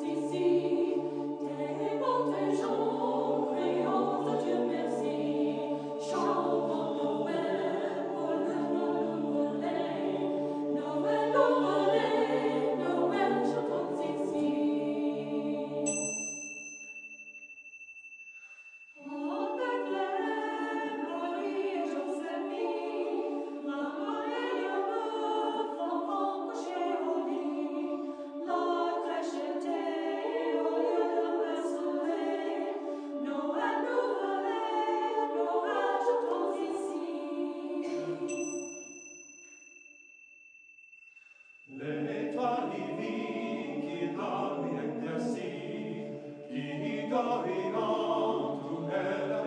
Qui vino tu nella